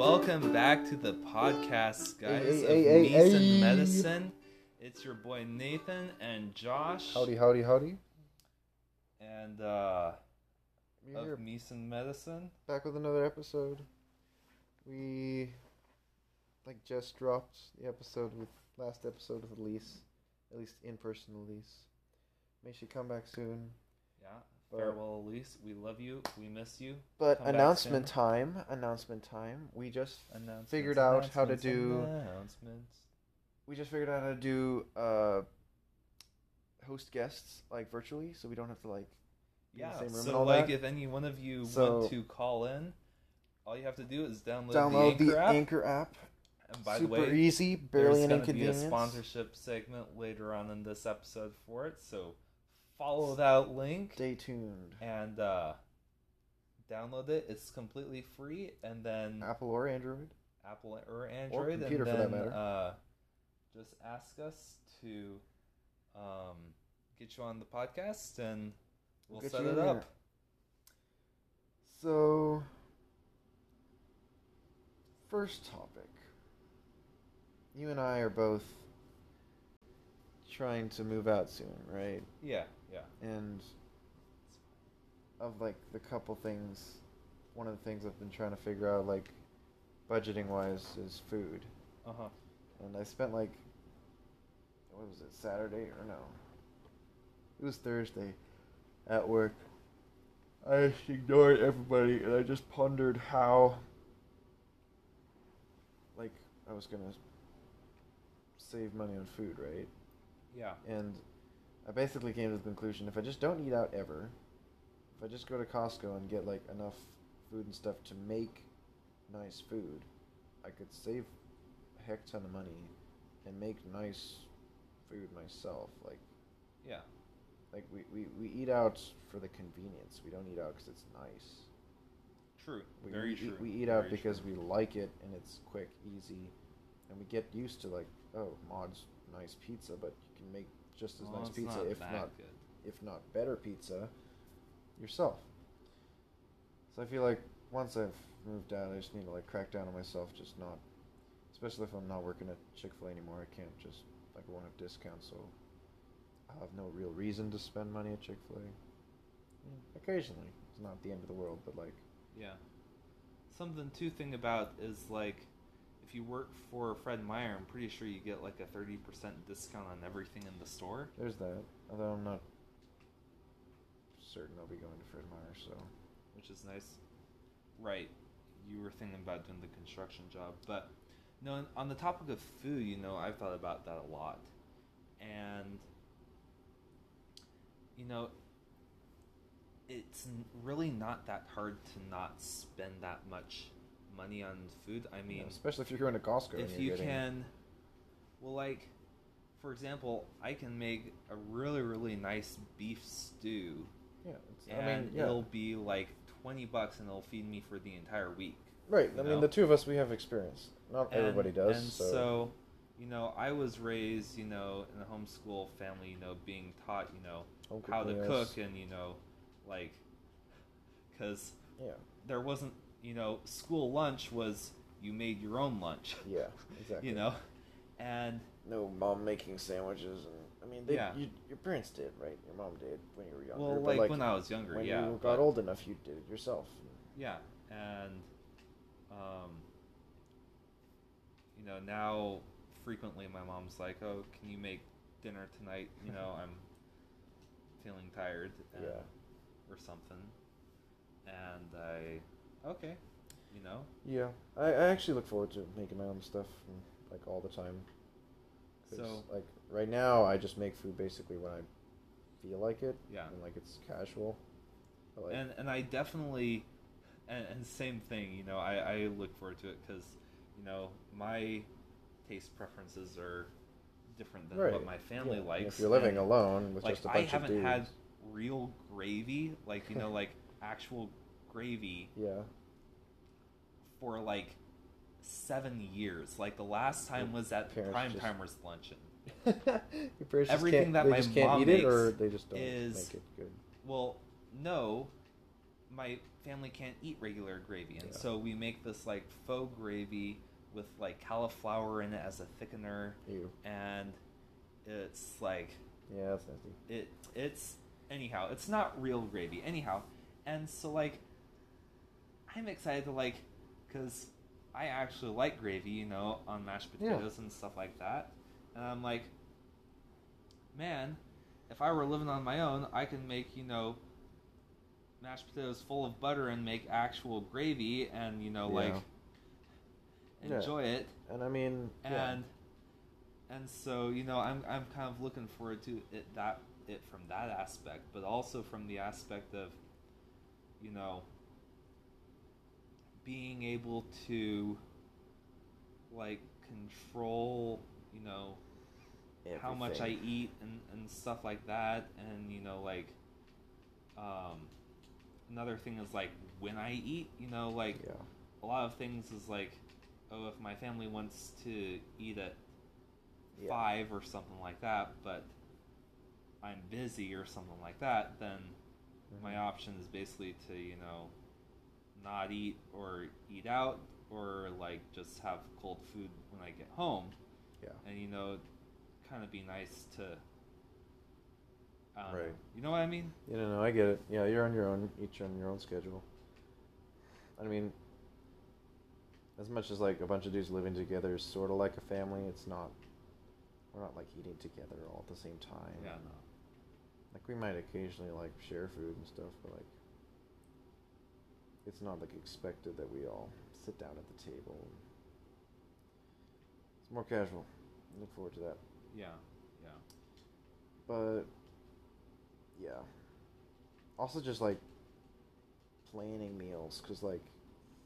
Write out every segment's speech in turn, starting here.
welcome back to the podcast, guys, Hey, of hey, hey, hey. Medicine. It's your boy Nathan and Josh, Howdy, howdy, howdy. and uh, We're of Meese and Medicine. back with another episode. We like just dropped the episode with last episode with Elise, at least in person Elise. May she come back soon. Yeah, farewell, Elise. We love you. We miss you. But Come announcement time, announcement time. We just Figured out how to do- announcements. we just figured out how to do uh host guests like virtually, so we don't have to like be in Yeah, the same room and so all like that. if any one of you So- want to call in, all you have to do is download, download the Anchor app. App. and by Super the way, easy, barely There's an gonna be a inconvenience. sponsorship segment later on in this episode for it, so follow that link Stay tuned. and uh, download it. It's completely free, and then Apple or Android. Apple or Android, computer and for that then matter. uh, just ask us to um, get you on the podcast, and we'll, get set it up. there. So, first topic. You and I are both trying to move out soon, right? Yeah, yeah, And of like the couple things, one of the things I've been trying to figure out, like budgeting wise, is food. uh huh. And I spent like, what was it, Saturday or no? It was Thursday at work. I just ignored everybody and I just pondered how, like, I was gonna save money on food, right? Yeah, And I basically came to the conclusion if I just don't eat out ever, if I just go to Costco and get like enough food and stuff to make nice food, I could save a heck ton of money and make nice food myself. Like yeah, like we, we, we eat out for the convenience. We don't eat out because it's nice. true. We, Very we, true. Eat, we eat out Very because true. we like it and it's quick, easy, and we get used to like oh, Mod's nice pizza, but can make just as Well, nice pizza, not if not good. if not better pizza yourself. So I feel like once I've moved out, I just need to like crack down on myself, just not, especially if I'm not working at Chick Fil A anymore. I can't just like I won't have discounts, so I have no real reason to spend money at Chick Fil A. Hmm, occasionally, it's not the end of the world, but like Yeah. Something to think about is like if you work for Fred Meyer, I'm pretty sure you get like a 30% discount on everything in the store. there's that. Although I'm not certain I'll be going to Fred Meyer, so which is nice. Right. You were thinking about doing the construction job, but no. On the topic of food, you know, I've thought about that a lot, and you know, it's really not that hard to not spend that much money on food. I mean, know, especially if you're going to Costco. if you're getting- can, well, like for example, I can make a really really nice beef stew yeah, and I mean, yeah. it'll be like 20 bucks and it'll feed me for the entire week Right. you I mean, the two of us, we have experience. Not And- everybody does. and so, you know i was raised you know in a homeschool family you know being taught you know how to cook and you know like because yeah, there wasn't you know school lunch was you made your own lunch yeah, exactly. you know and no mom making sandwiches, and I mean, they, Yeah. you, your parents did, right? Your mom did when you were younger. well but, like, when i was younger when yeah you but- got old enough, you did it yourself. Yeah, and um, you know now frequently my mom's like, "Oh, can you make dinner tonight?" You know, I'm feeling tired, and, Yeah. or something, and I, okay, you know, Yeah, I, I actually look forward to making my own stuff, and, like all the time. 'Cause, So- like right now, I just make food basically when I feel like it. Yeah. and like it's casual. I like, and and I definitely, and, and same thing, you know, I I look forward to it because, you know, my taste preferences are different than right. what my family yeah, and likes. If you're living and- alone with like just a I bunch of haven't dudes. had real gravy, like you know, like actual gravy Yeah. for like seven years. Like the last time Your was at Prime just- Timers luncheon. Your parents just Everything that they my just can't mom it, or makes they just don't is- make it good. Well, no, my family can't eat regular gravy, and Yeah. so we make this like faux gravy with like cauliflower in it as a thickener, Ew. and it's like Yeah, that's nasty. it it's anyhow it's not real gravy anyhow and so like i'm excited to like because i actually like gravy you know on mashed Yeah. potatoes and stuff like that and i'm like man if i were living on my own i can make you know mashed potatoes full of butter and make actual gravy and you know like Yeah. enjoy it And I mean, yeah. and and so you know I'm I'm kind of looking forward to it that it from that aspect, but also from the aspect of you know being able to like control you know how much I eat and, and stuff like that and you know like um another thing is like when I eat you know like Yeah. a lot of things is like, oh, if my family wants to eat at Yeah. five or something like that, but I'm busy or something like that, then my Mhm. option is basically to you know not eat or eat out or like just have cold food when I get home, Yeah. and you know, kind of be nice to. I. Right. You know what I mean? You know, no, I get it. Yeah, you're on your own, each on your own schedule. I mean, as much as like a bunch of dudes living together is sort of like a family, it's not. We're not like eating together all at the same time. Yeah. No. Like we might occasionally like share food and stuff, but like it's not like expected that we all sit down at the table. It's more casual. I look forward to that. Yeah. Yeah. But yeah. Also just like planning meals cuz like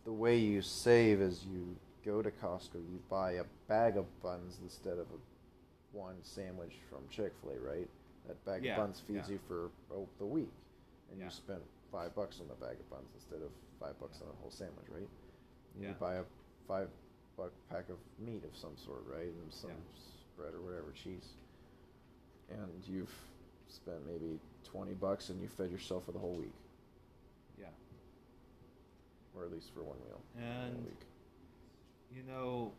the way you save is you go to Costco, you buy a bag of buns instead of a one sandwich from Chick-fil-A, right? That bag Yeah, of buns feeds yeah. you for oh, the week. And Yeah. you spent 5 bucks on the bag of buns instead of 5 bucks on a whole sandwich, right? And Yeah. You buy a 5 buck pack of meat of some sort, right? And some Yeah. bread or whatever, cheese and you've spent maybe 20 bucks and you fed yourself for the whole week Yeah. or at least for one meal And you know,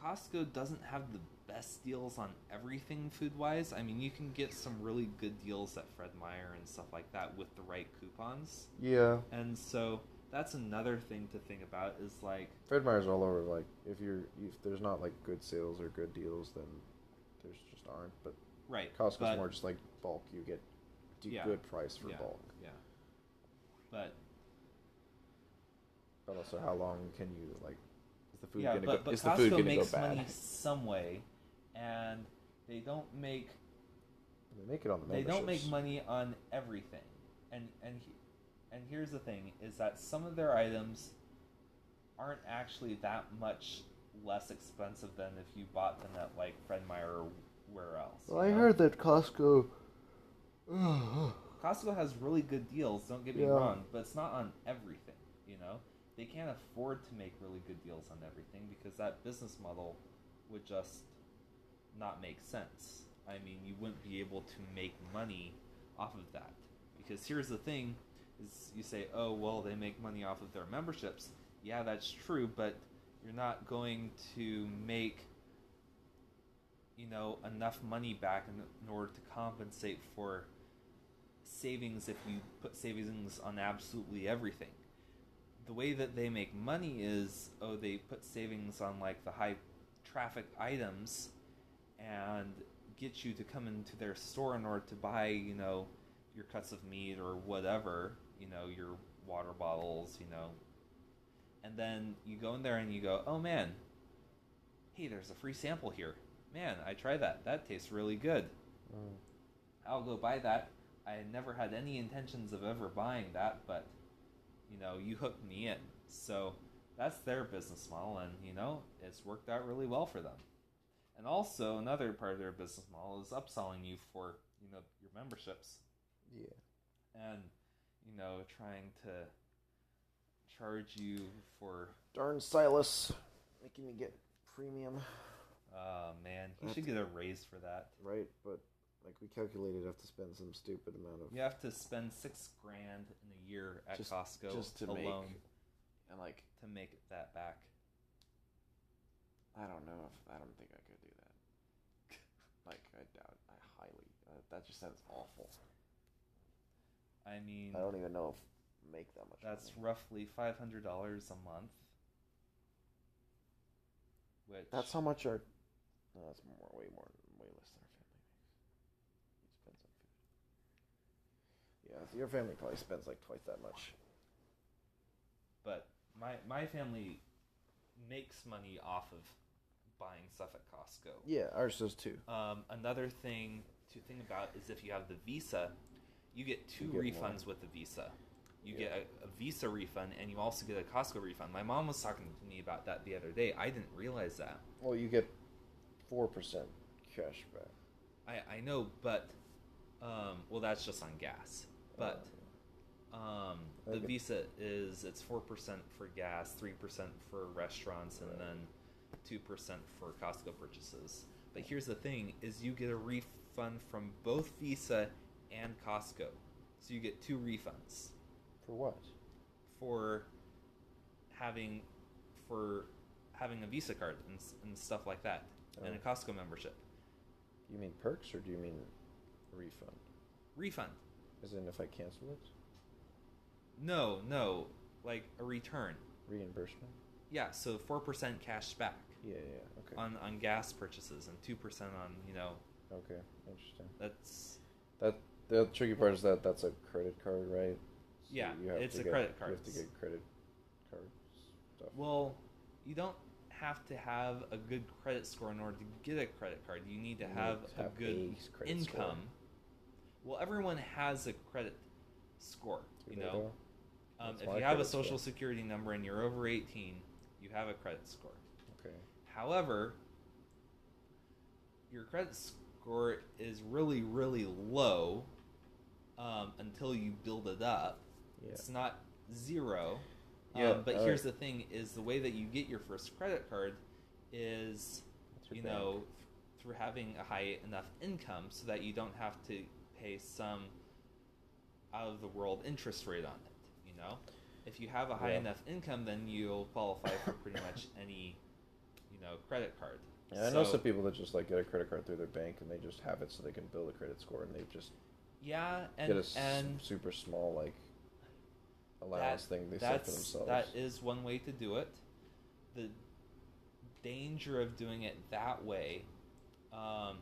Costco doesn't have the best deals on everything food wise. I mean, you can get some really good deals at Fred Meyer and stuff like that with the right coupons. yeah And so that's another thing to think about is like, fred meyer's all over like if you're if there's not like good sales or good deals then there's just aren't but right. costco's but- more just like bulk you get Yeah. good price for yeah, bulk Yeah. But but also how long can you like is the food yeah, gonna but, go but is the Costco food gonna makes go bad money some way, and they don't make they make it on the they don't make money on everything and and he- and here's the thing is that some of their items aren't actually that much less expensive than if you bought them at like Fred Meyer or where else. well i know? heard that costco Costco has really good deals, don't get me Yeah. wrong, but it's not on everything, you know? They can't afford to make really good deals on everything because that business model would just not make sense. I mean, you wouldn't be able to make money off of that. Because here's the thing is you say, "Oh, well, they make money off of their memberships." Yeah, that's true, but you're not going to make you know enough money back in, in order to compensate for savings if you put savings on absolutely everything. The way that they make money is oh they put savings on like the high traffic items and get you to come into their store in order to buy, you know, your cuts of meat or whatever, you know, your water bottles, you know. And then you go in there and you go, "Oh man, hey, there's a free sample here. Man, I tried that. That tastes really good." Mm. I'll go buy that. I never had any intentions of ever buying that, but you know, you hooked me in. So that's their business model, and you know, it's worked out really well for them. And also, another part of their business model is upselling you for you know your memberships, yeah and you know, trying to charge you for. darn silas making me get premium Oh man, he should get a raise for that. right? But like we calculated, have to spend some stupid amount of You have to spend six grand in a year at Just- Costco just to alone make and like to make that back. I don't know if I don't think I could. Like I doubt, I highly. Uh, that just sounds awful. I mean, I don't even know if make that much. that's money. roughly five hundred dollars a month. Which That's how much our. No, that's more, way more, way less than our family makes. He spends on food. Yeah, your family probably spends like twice that much. but my my family makes money off of buying stuff at Costco. Yeah, ours does too. Um, another thing to think about is if you have the Visa, you get two You get more. refunds with the Visa. You Yeah. get a, a Visa refund and you also get a Costco refund. My mom was talking to me about that the other day. I didn't realize that. Well, you get four percent cash back. I, I know, but um, well, that's just on gas. But um, the Okay. Visa is it's four percent for gas, three percent for restaurants, and Right. then two percent for Costco purchases. But here's the thing: is you get a refund from both Visa and Costco, so you get two refunds for what? for having for having a Visa card and, and stuff like that, and a Oh. Costco membership. You mean perks or do you mean refund? Refund. As in, if I cancel it, No, no, like a return. reimbursement. Yeah, so four percent cash back Yeah, yeah. Okay. on on gas purchases and two percent on you know okay. Interesting. that's That the tricky part is that that's a credit card, right? Yeah, it's a get- credit You have to get credit card stuff. well, you don't have to have a good credit score in order to get a credit card. You need to You have need to a good a credit score. income. Well, everyone has a credit score, Do you know. Um, if you have a credit score? social security number and you're over 18, you have a credit score. However, your credit score is really, really low um, until you build it up. Yeah. It's not zero. Yeah, um, but uh, here's the thing: is the way that you get your first credit card is, you bank. know, th- through having a high enough income so that you don't have to pay some out of the world interest rate on it. You know, if you have a high Yeah. enough income, then you'll qualify for pretty much any, credit card. Yeah, I know some people that just like get a credit card through their bank and they just have it so they can build a credit score and they just Yeah, and get a and super small like allowance thing they set for themselves. that is one way to do it. The danger of doing it that way um,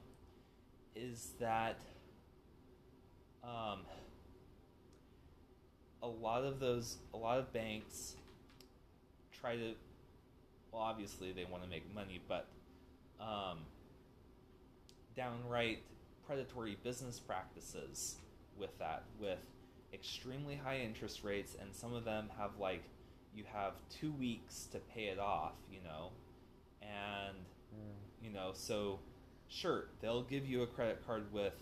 is that um, a lot of those, a lot of banks try to. Well, obviously they want to make money, but um, downright predatory business practices with that, with extremely high interest rates, and some of them have like you have two weeks to pay it off, you know, and Mm. you know, so sure they'll give you a credit card with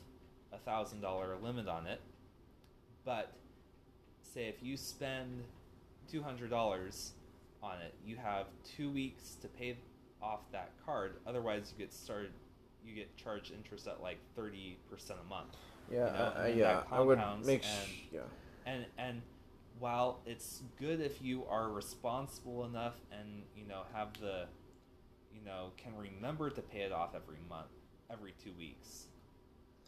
a thousand dollar limit on it, but say if you spend two hundred dollars on it, you have two weeks to pay off that card. Otherwise, you get started, you get charged interest at like thirty percent a month. Yeah, you know, I, yeah, I would make sh- and- yeah. and and while it's good if you are responsible enough and you know have the you know can remember to pay it off every month every two weeks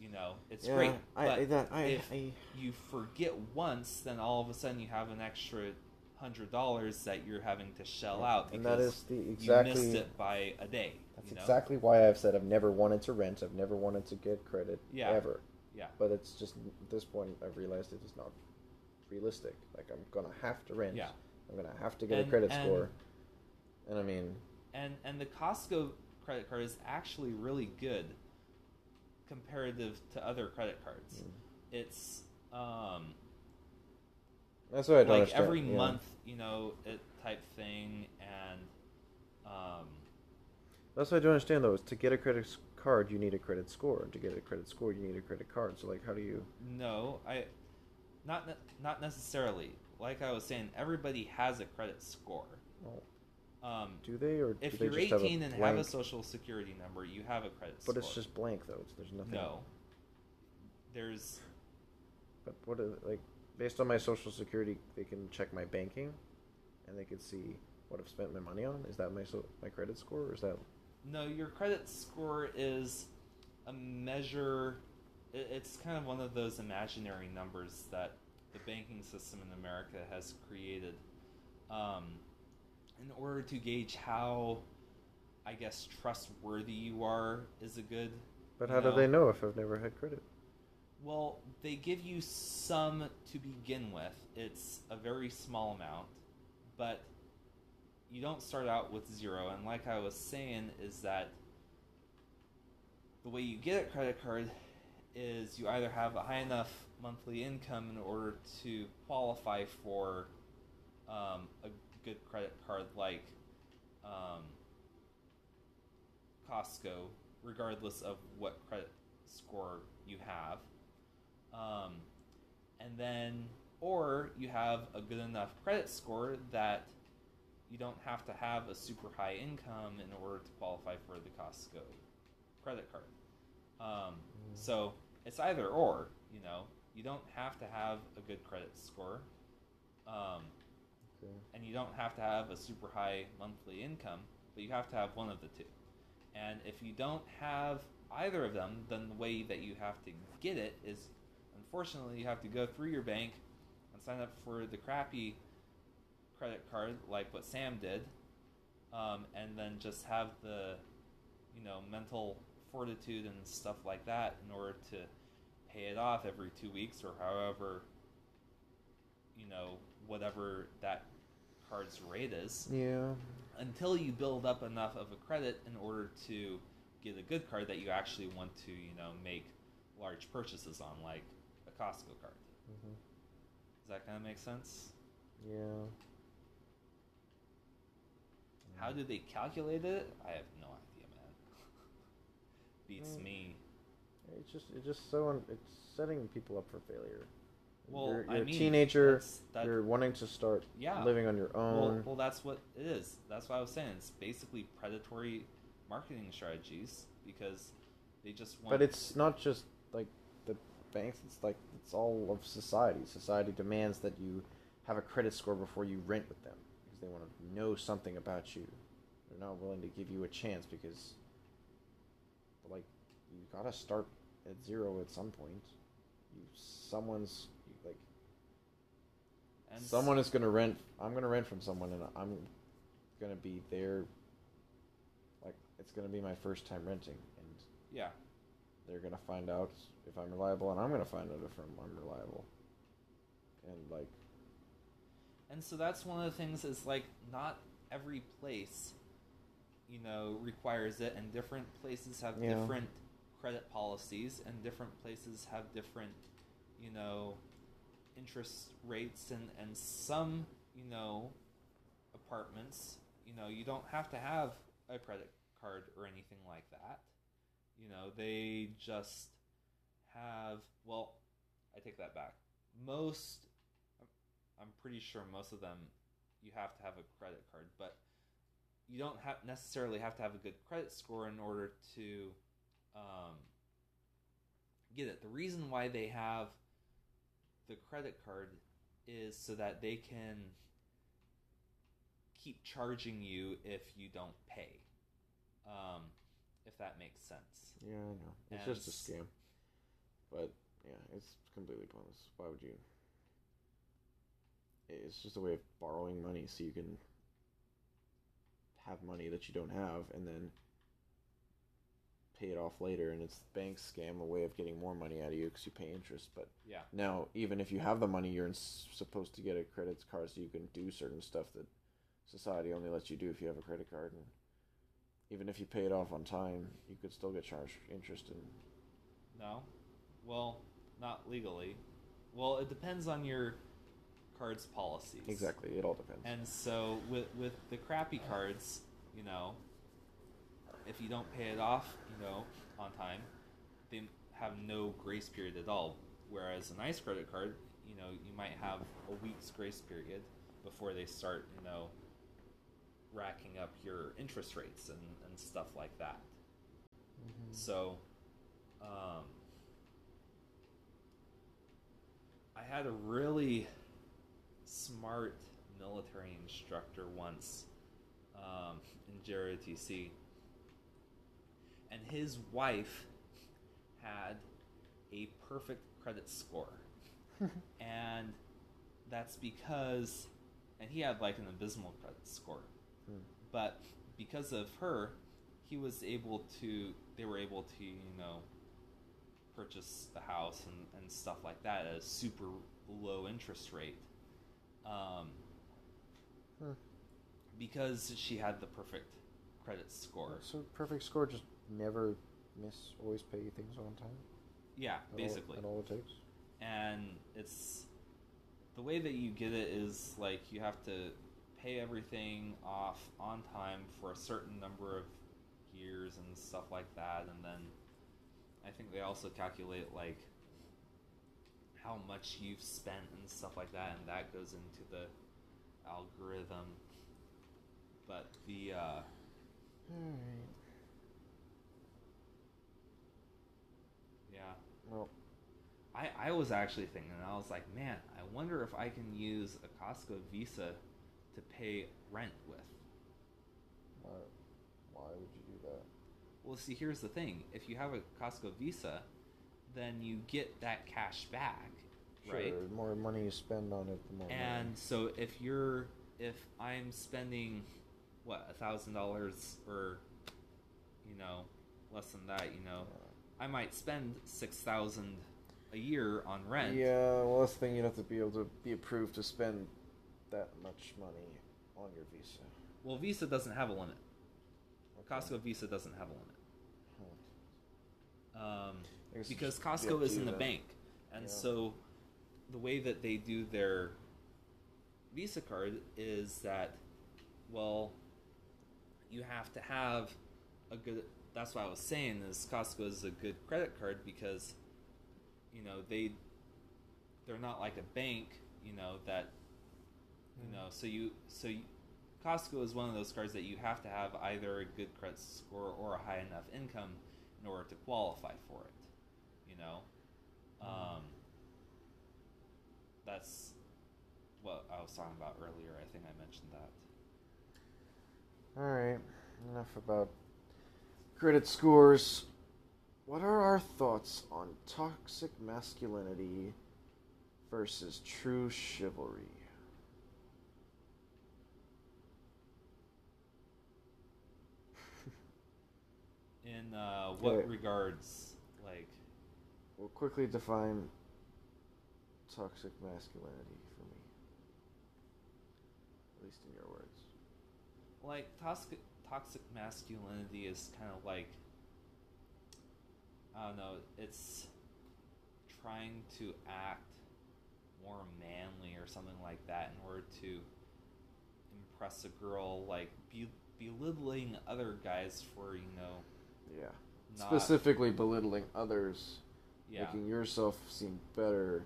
you know it's yeah, great I, but I, that, I, if I, you forget once then all of a sudden you have an extra hundred dollars that you're having to shell out and because that is the you missed it by a day that's you know? exactly why I've said I've never wanted to rent. I've never wanted to get credit Yeah. ever. yeah But it's just at this point I've realized it is not realistic. Like I'm gonna have to rent. Yeah. I'm gonna have to get And- a credit and- score. And I mean, and and the Costco credit card is actually really good comparative to other credit cards. Mm. It's um that's what I don't like understand. every yeah. month, you know, it type thing and um That's what I don't understand though. Is to get a credit card, you need a credit score. To get a credit score, you need a credit card. So like, how do you? no, I not not necessarily. Like I was saying, everybody has a credit score. Well, Um do they or if do they you're just 18 have and have a social security number, you have a credit But score. But it's just blank though. It's, there's nothing. No. there's But what is like based on my social security, they can check my banking, and they can see what I've spent my money on. Is that my so my credit score, or is that no your credit score is a measure it's kind of one of those imaginary numbers that the banking system in america has created um, in order to gauge how i guess trustworthy you are is a good But how do they know if I've never had credit? Well, they give you some to begin with. It's a very small amount, but you don't start out with zero. And like I was saying, is that the way you get a credit card is you either have a high enough monthly income in order to qualify for um, a good credit card like um, Costco, regardless of what credit score you have. Um, and then, or you have a good enough credit score that you don't have to have a super high income in order to qualify for the Costco credit card. Um, so it's either or, you know, you don't have to have a good credit score. Um, Okay. and you don't have to have a super high monthly income, but you have to have one of the two. And if you don't have either of them, then the way that you have to get it is unfortunately you have to go through your bank and sign up for the crappy credit card like what Sam did, um, and then just have the you know mental fortitude and stuff like that in order to pay it off every two weeks or however you know whatever that card's rate is Yeah. until you build up enough of a credit in order to get a good card that you actually want to you know make large purchases on like Costco card hmm does that kind of make sense Yeah. how do they calculate it I have no idea man beats Mm. me It's just it's just so un- it's setting people up for failure. Well, you're, you're I a mean, a teenager. that- You're wanting to start Yeah. living on your own. well, that's what it is. That's what I was saying. It's basically predatory marketing strategies because they just want. but it's not just like banks. It's like it's all of society. Society demands that you have a credit score before you rent with them because they want to know something about you. They're not willing to give you a chance because, like, you gotta start at zero at some point. You someone's you, like and someone is gonna rent. I'm gonna rent from someone, and I'm gonna be there. Like it's gonna be my first time renting, and yeah, they're gonna find out if I'm reliable, and I'm gonna find out if I'm unreliable. And like, and so that's one of the things is like not every place, you know, requires it, and different places have Yeah. different credit policies, and different places have different, you know, interest rates, and and some, you know, apartments, you know, you don't have to have a credit card or anything like that. You know, they just have. Well, I take that back. Most, I'm pretty sure most of them, you have to have a credit card, but you don't have necessarily have to have a good credit score in order to um, get it. The reason why they have the credit card is so that they can keep charging you if you don't pay. Um, if that makes sense. yeah, I know it's And just a scam. But yeah, it's completely pointless. Why would you? It's just a way of borrowing money so you can have money that you don't have, and then pay it off later. And it's bank scam, a way of getting more money out of you because you pay interest. But Yeah. Now, even if you have the money, you're s- supposed to get a credit card so you can do certain stuff that society only lets you do if you have a credit card. And even if you pay it off on time, you could still get charged interest. And No? Well, not legally. Well, it depends on your card's policies. exactly, it all depends. And so with with the crappy cards, you know, if you don't pay it off, you know, on time, they have no grace period at all. Whereas a nice credit card, you know, you might have a week's grace period before they start, you know, racking up your interest rates and, and stuff like that. So, um, I had a really smart military instructor once um, in JROTC, and his wife had a perfect credit score, and that's because, and he had like an abysmal credit score, Hmm. but because of her, he was able to. They were able to, you know, purchase the house and, and stuff like that at a super low interest rate. Um, Hmm. because she had the perfect credit score. So perfect score, just never miss, always pay things on time. Yeah, That all- basically. that all it takes. and it's the way that you get it is like you have to pay everything off on time for a certain number of years and stuff like that and then i think they also calculate like how much you've spent and stuff like that and that goes into the algorithm. But the uh All right. yeah. Well, I, I was actually thinking, I was like, man, I wonder if I can use a Costco Visa to pay rent with. why, why would you do that? Well, see, here's the thing: if you have a Costco Visa, then you get that cash back, right? Sure, the more money you spend on it, the more. And money. so if you're, if I'm spending, what, a thousand dollars or, you know, less than that, you know, I might spend six thousand a year on rent. Yeah, well, that's the thing. You'd have to be able to be approved to spend that much money on your visa. Well, Visa doesn't have a limit. Okay. Costco Visa doesn't have a limit. Huh. um, because it's just be Costco is in the bank, and Yeah. so the way that they do their Visa card is that, well, you have to have a good. That's what I was saying is Costco is a good credit card because, you know, they they're not like a bank, you know that, you Mm. know, so you so you, Costco is one of those cards that you have to have either a good credit score or a high enough income in order to qualify for it. You know, um, that's what I was talking about earlier. I think I mentioned that. All right, enough about credit scores. What are our thoughts on toxic masculinity versus true chivalry? In uh, what regards, like, We'll quickly define toxic masculinity for me. At least in your words. like toxic toxic masculinity is kind of like I don't know. It's trying to act more manly or something like that in order to impress a girl, like be, belittling other guys for you know Yeah. not Specifically belittling others, yeah making yourself seem better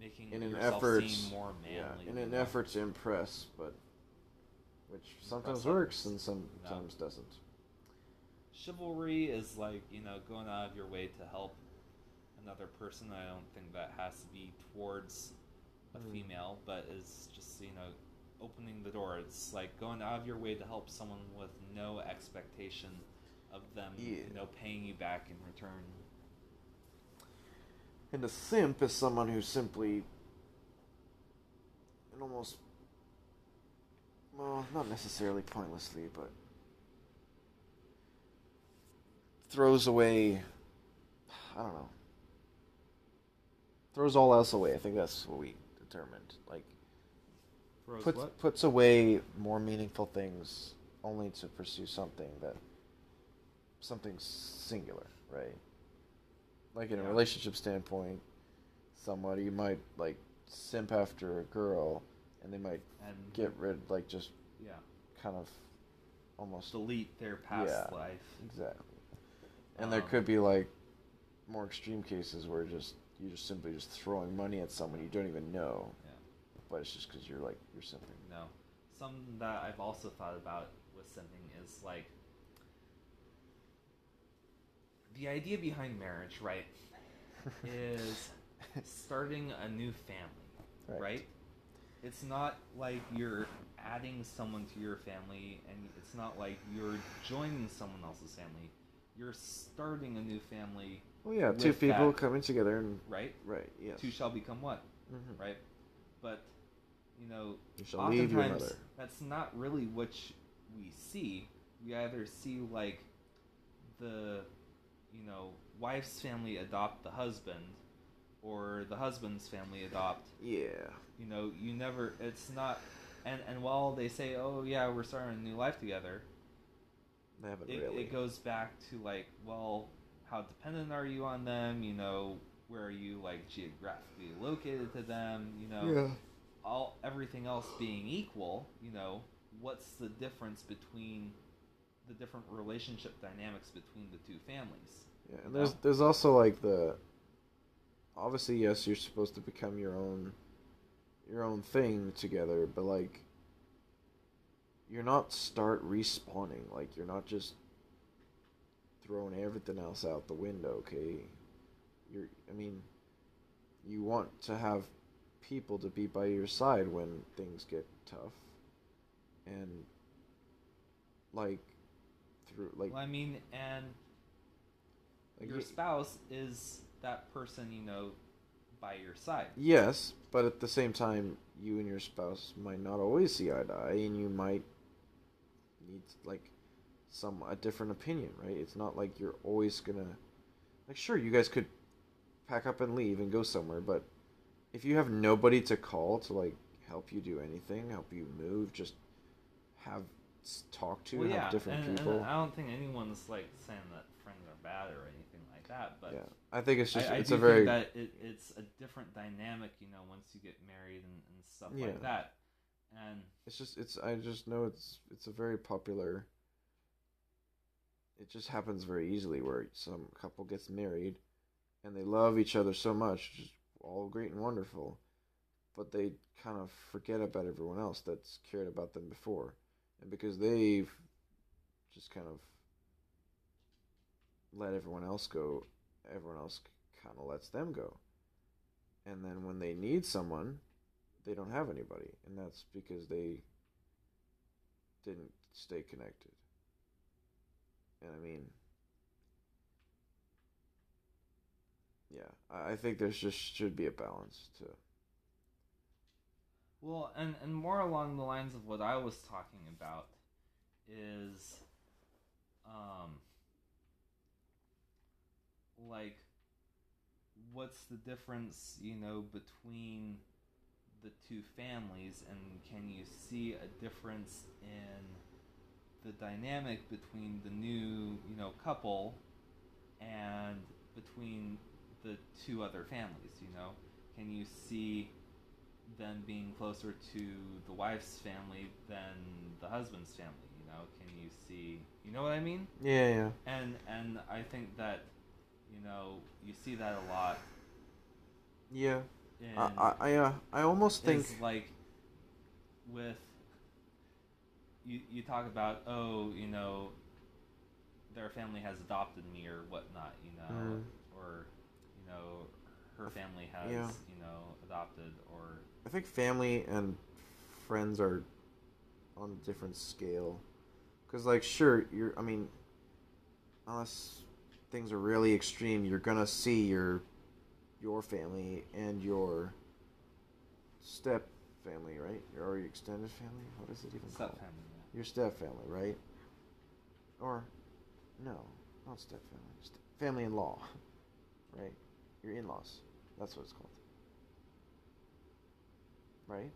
making in an yourself effort, seem more manly. yeah, in an effort to impress, but which sometimes Impress works others. and sometimes doesn't. chivalry is like you know going out of your way to help another person i don't think that has to be towards a Mm. female but it's just you know opening the door it's like going out of your way to help someone with no expectation of them Yeah. you know paying you back in return And a simp is someone who simply, and almost, well, not necessarily pointlessly, but throws away. I don't know. Throws all else away. I think that's what we determined. Like Throws puts what? puts away more meaningful things only to pursue something that something singular, right? Like in a relationship standpoint, somebody might like simp after a girl, and they might and get rid, like just yeah kind of almost delete their past Yeah. life exactly. And there Um, could be like more extreme cases where just you're just simply just throwing money at someone you don't even know, yeah but it's just because you're like you're simping. No. Something that I've also thought about with simping is like the idea behind marriage, right? is starting a new family, Right. right? It's not like you're adding someone to your family, and it's not like you're joining someone else's family. You're starting a new family, Well, yeah, two people that- coming together and right? right. Yes. Two shall become one, Mhm. right? But you know, You shall leave your mother. that's not really what we see. We either see like the, you know, wife's family adopt the husband, or the husband's family adopt. Yeah. You know, you never. It's not. And and while they say, oh yeah, we're starting a new life together, They haven't it, really. it goes back to like, well, how dependent are you on them? You know, where are you like geographically located to them? You know, yeah. all everything else being equal, you know, what's the difference between the different relationship dynamics between the two families? Yeah, and there's know? there's also like the obviously yes, you're supposed to become your own your own thing together, but like you're not start respawning. Like you're not just throwing everything else out the window, okay? You're I mean you want to have people to be by your side when things get tough. And like through like, Well, I mean, and like your spouse is that person, you know, by your side. Yes, but at the same time, you and your spouse might not always see eye to eye, and you might need like some a different opinion, right? It's not like you're always gonna like. Sure, you guys could pack up and leave and go somewhere, but if you have nobody to call to like help you do anything, help you move, just have talk to, well, have yeah, different and, people. and I don't think anyone's like saying that friends are bad or anything like that, but yeah, I think it's just I, it's a very think that it, it's a different dynamic, you know, once you get married and, and stuff Yeah. like that. And It's just it's I just know it's it's a very popular it just happens very easily where some couple gets married and they love each other so much, all great and wonderful, but they kind of forget about everyone else that's cared about them before. And because they've just kind of let everyone else go, everyone else kind of lets them go. And then when they need someone, they don't have anybody, and that's because they didn't stay connected. And I mean, yeah, I think there's just should be a balance to. Well, and and more along the lines of what I was talking about is, um, like, what's the difference, you know, between the two families, and can you see a difference in the dynamic between the new, you know, couple and between the two other families, you know? Can you see them being closer to the wife's family than the husband's family, you know? Can you see, you know what I mean? Yeah, yeah, And and I think that you know, you see that a lot yeah. in I, I, I, uh, I almost think. like with you you talk about oh you know their family has adopted me or whatnot you know Mm. or you know her family has Yeah. you know adopted or I think family and friends are on a different scale. Cause like, sure, you're. I mean, unless things are really extreme, you're gonna see your your family and your step family, right? Your or your extended family. What is it even step called? family yeah. Your step family, right? Or no, not step family. St- family in law, right? Your in laws. That's what it's called, right?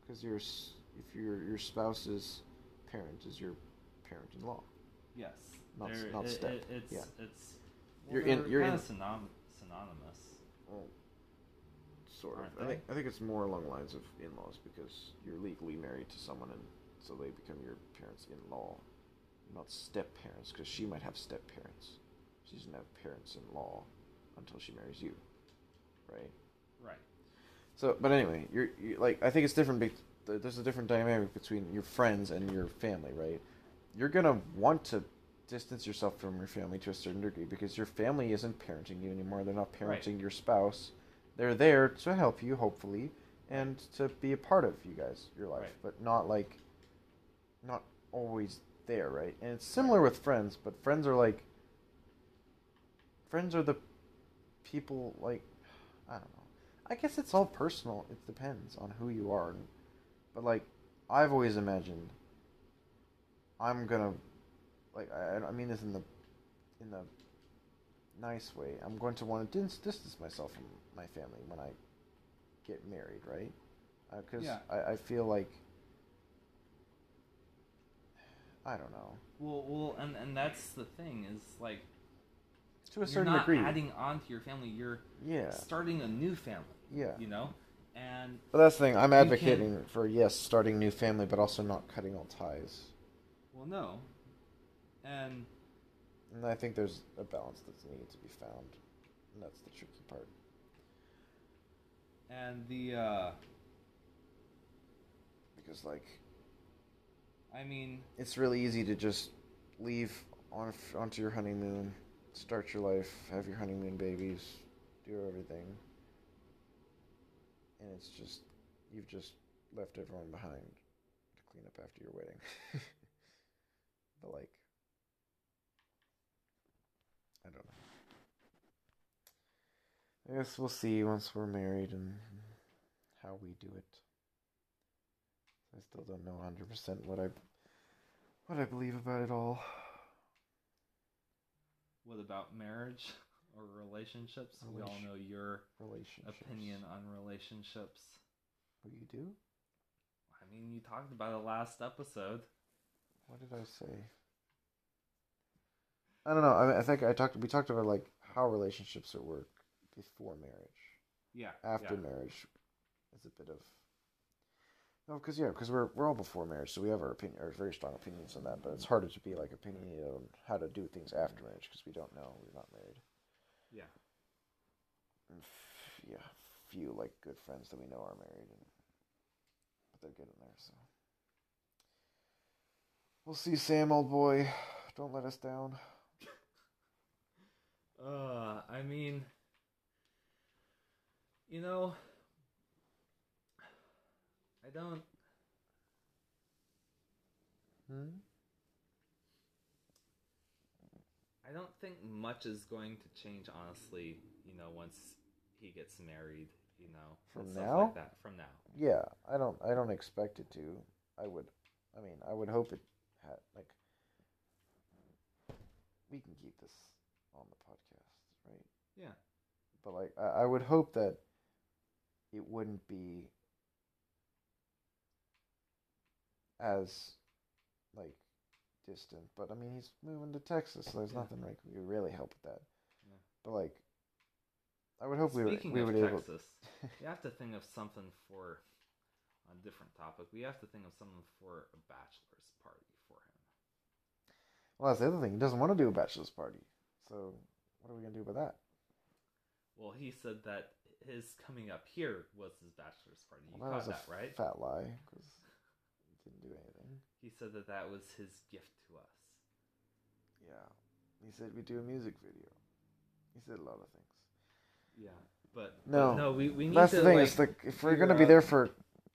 Because your if your your spouse's parent is your parent in law. yes Not They're- not it- step, it- it's yeah. it's You're in- you're in- synonym, synonymous Well, sort of. I think? I think it's more along the lines of in-laws because you're legally married to someone, and so they become your parents in law, not step parents, because she might have step parents. She doesn't have parents in law until she marries you, right? right So, but anyway, you're, you like I think it's different. Be- there's a different dynamic between your friends and your family, right? You're gonna want to distance yourself from your family to a certain degree because your family isn't parenting you anymore. They're not Right. parenting your spouse. they're there to help you, hopefully, and to be a part of you guys, your life, Right. but not like, not always there, right? And it's similar with friends, but friends are like, friends are the people like, I don't know. I guess it's all personal. It depends on who you are, but like, I've always imagined. I'm gonna, like, I, I mean this in the, in the nice way. I'm going to want to dis- distance myself from my family when I get married, right? Uh, because Yeah. I, I feel like I don't know. Well, well, and and that's the thing is like To a you're certain not degree, adding on to your family. You're yeah, starting a new family. yeah. You know, and But that's the thing. I'm advocating for yes, starting new family, but also not cutting all ties. well, no, and And I think there's a balance that's needed to be found, and that's the tricky part. and the uh Because like I mean, it's really easy to just leave on onto your honeymoon, start your life, have your honeymoon babies, do everything, and it's just you've just left everyone behind to clean up after your wedding. but like, I don't know. I guess we'll see once we're married and how we do it. I still don't know 100% what I what I believe about it all. What about marriage or relationships? We all know your Relationships. opinion on relationships. What do you do? I mean, you talked about it last episode. What did I say? I don't know. I, mean, I think I talked. We talked about like how relationships at work before marriage. Yeah. After yeah. marriage, is a bit of. No, because yeah, because we're we're all before marriage, so we have our opinion, our very strong opinions on that. But it's harder to be like opinionated on how to do things after marriage because we don't know. We're not married. Yeah. And f- yeah, few like good friends that we know are married, and but they're getting there. So we'll see, Sam, old boy. Don't let us down. Uh, I mean, you know, I don't. Hmm? I don't think much is going to change, honestly. You know, once he gets married, you know, From now? like that. From now, Yeah, I don't. I don't expect it to. I would. I mean, I would hope it had like. We can keep this on the podcast, right? yeah, But like, I, I would hope that it wouldn't be as like distant. But I mean, he's moving to Texas, so there's Yeah. nothing like we could really help with that. Yeah. But like, I would hope we Speaking would we of would able. Texas, you have to think of something for a different topic. We have to think of something for a bachelor's party for him. Well, that's the other thing. He doesn't want to do a bachelor's party. So what are we gonna do about that? Well, he said that his coming up here was his bachelor's party. You Well, caught a that, right? Fat lie, because he didn't do anything. He said that that was his gift to us. Yeah, he said we do a music video. He said a lot of things. Yeah, but No. no, we we need That's to the thing. like, is like if we're gonna be there for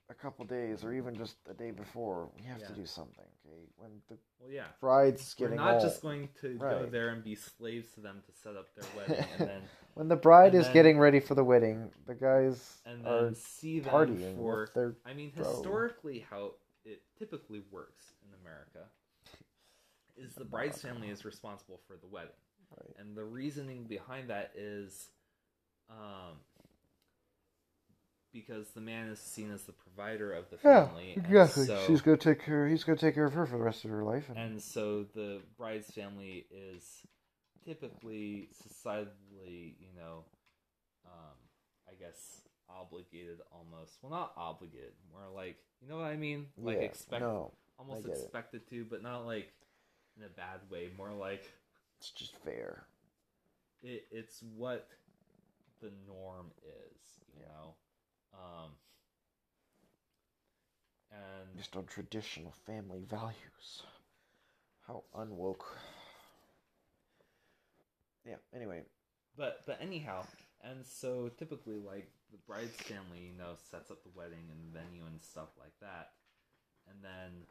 a couple days or even just a day before, we have to do something. Okay, when the well, yeah. bride's We're getting not all, just going to go there and be slaves to them to set up their wedding, and then when the bride is then- getting ready for the wedding, the guys and are see them partying for. their I mean, bro. historically, how it typically works in America is the bride's family is responsible for the wedding. right. And the reasoning behind that is um, because the man is seen as the provider of the Yeah, family. and exactly. so- She's gonna take care. He's gonna take care of her for the rest of her life. And, and so the bride's family is typically societally, you know, um, I guess obligated almost. Well, not obligated, more like you know what I mean, like yeah, expect no, almost get it. expected to, but not like in a bad way. More like it's just fair. it, it's what the norm is, you Yeah. know. Um, and Just on traditional family values. How unwoke. Yeah. Anyway, but but anyhow, And so typically, like the bride's family, you know, sets up the wedding and the venue and stuff like that, and then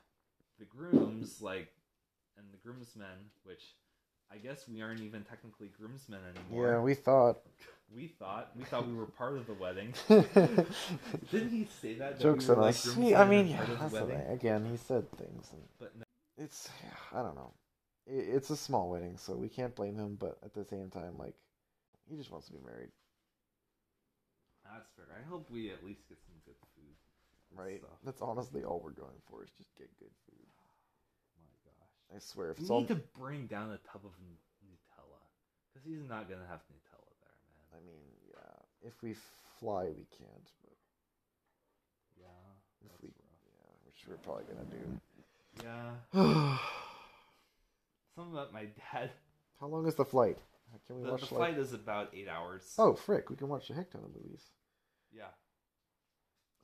the grooms, like, and the groomsmen, which I guess we aren't even technically groomsmen anymore. Yeah, we thought. we thought we thought we were part of the wedding. Didn't he say that? that on we like, us. I mean, yeah, part of the that's the thing. Again, he said things. And But no, it's, I don't know. It, it's a small wedding, so we can't blame him. But at the same time, like, he just wants to be married, that's fair. I hope we at least get some good food. right? stuff. That's honestly all we're going for is just get good food. My gosh. I swear, if We it's all, need to bring down a tub of Nutella because he's not gonna have Nutella there, man. I mean, yeah, if we fly, we can't. But Yeah, if we, rough. yeah, which we're probably gonna do. Yeah, something that my dad. How long is the flight? Can we The, watch the flight is about eight hours. Oh, frick! We can watch a heck ton of movies. Yeah.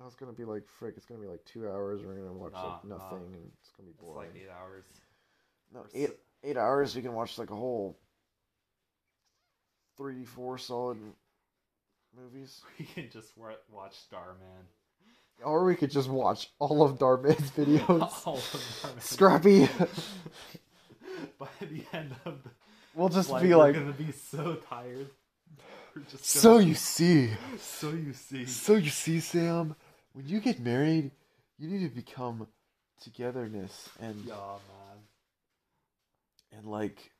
I was gonna be like, frick! It's gonna be like two hours. We're gonna watch Nah, like nah. nothing, and it's gonna be It's boring. like eight hours. no, eight eight hours. We can watch like a whole three, four solid movies, We can just wa- watch Starman. or we could just watch all of Darman's videos. All of Starman. Scrappy. By the end of the we'll just flight, be we're like, gonna be so tired. So you see, so you see. so you see, Sam, when you get married, you need to become togetherness and Yeah, man. and like,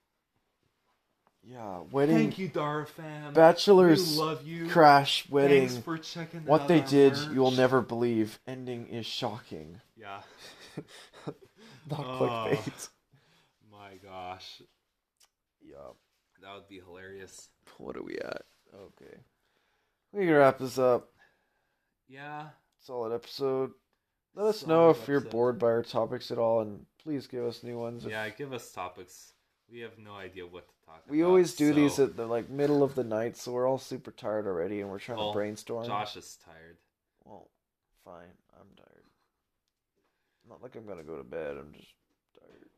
yeah, wedding, Thank you, Dara fam. bachelor's we love you. crash wedding. Thanks for checking What out they did, merch. you will never believe. Ending is shocking. Yeah. Not Oh. clickbait. My gosh, Yeah. that would be hilarious. What are we at? Okay. We can wrap this up. Yeah. Solid episode. Let us know Solid if you're episode. bored by our topics at all, and please give us new ones. Yeah. Give us topics. We have no idea what to talk about. we always do these at the like middle of the night, so we're all super tired already, and we're trying Well, to brainstorm. Josh is tired. Well, fine. I'm tired. Not like I'm gonna go to bed. I'm just tired.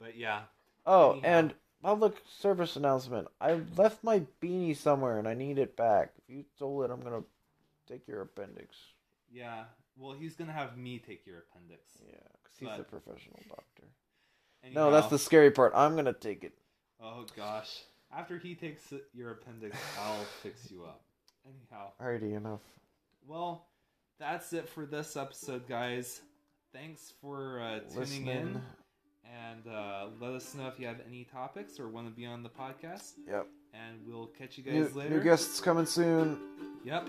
But yeah. Oh, Anyhow. and public service announcement. I left my beanie somewhere and I need it back. If you stole it, I'm gonna take your appendix. Yeah. Well, he's gonna have me take your appendix. Yeah, because he's a But- professional doctor. Anyhow, No, that's the scary part. I'm gonna take it. Oh gosh. After he takes your appendix, I'll fix you up. Anyhow. Alrighty, enough. Well, that's it for this episode, guys. Thanks for uh, tuning Listening. in. And uh, let us know if you have any topics or want to be on the podcast. Yep. And we'll catch you New, guys later. new guests coming soon. Yep.